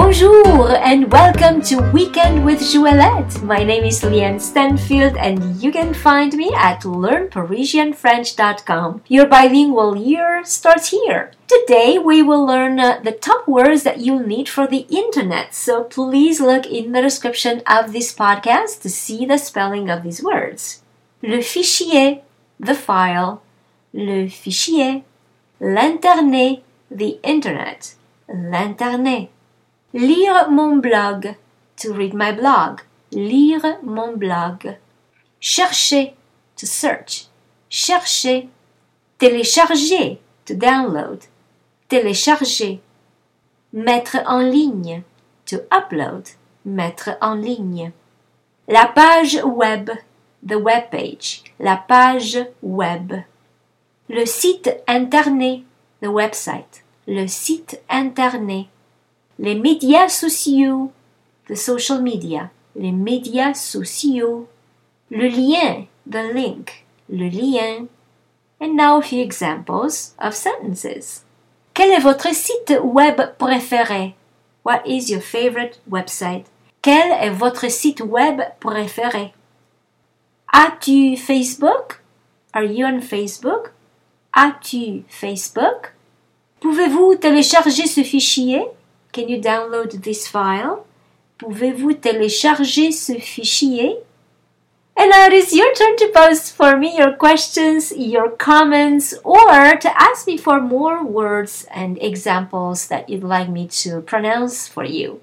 Bonjour and welcome to Weekend with Joëlette. My name is Leanne Stanfield and you can find me at learnparisianfrench.com. Your bilingual year starts here. Today we will learn uh, the top words that you'll need for the internet. So please look in the description of this podcast to see the spelling of these words. Le fichier, the file. Le fichier. L'internet, the internet. L'internet. Lire mon blog. To read my blog. Lire mon blog. Chercher. To search. Chercher. Télécharger. To download. Télécharger. Mettre en ligne. To upload. Mettre en ligne. La page web. The web page. La page web. Le site internet. The website. Le site internet les médias sociaux, the social media, les médias sociaux, le lien, the link, le lien. And now a few examples of sentences. Quel est votre site web préféré? What is your favorite website? Quel est votre site web préféré? As-tu Facebook? Are you on Facebook? As-tu Facebook? Pouvez-vous télécharger ce fichier? Can you download this file? Pouvez-vous télécharger ce fichier? And now it is your turn to post for me your questions, your comments, or to ask me for more words and examples that you'd like me to pronounce for you.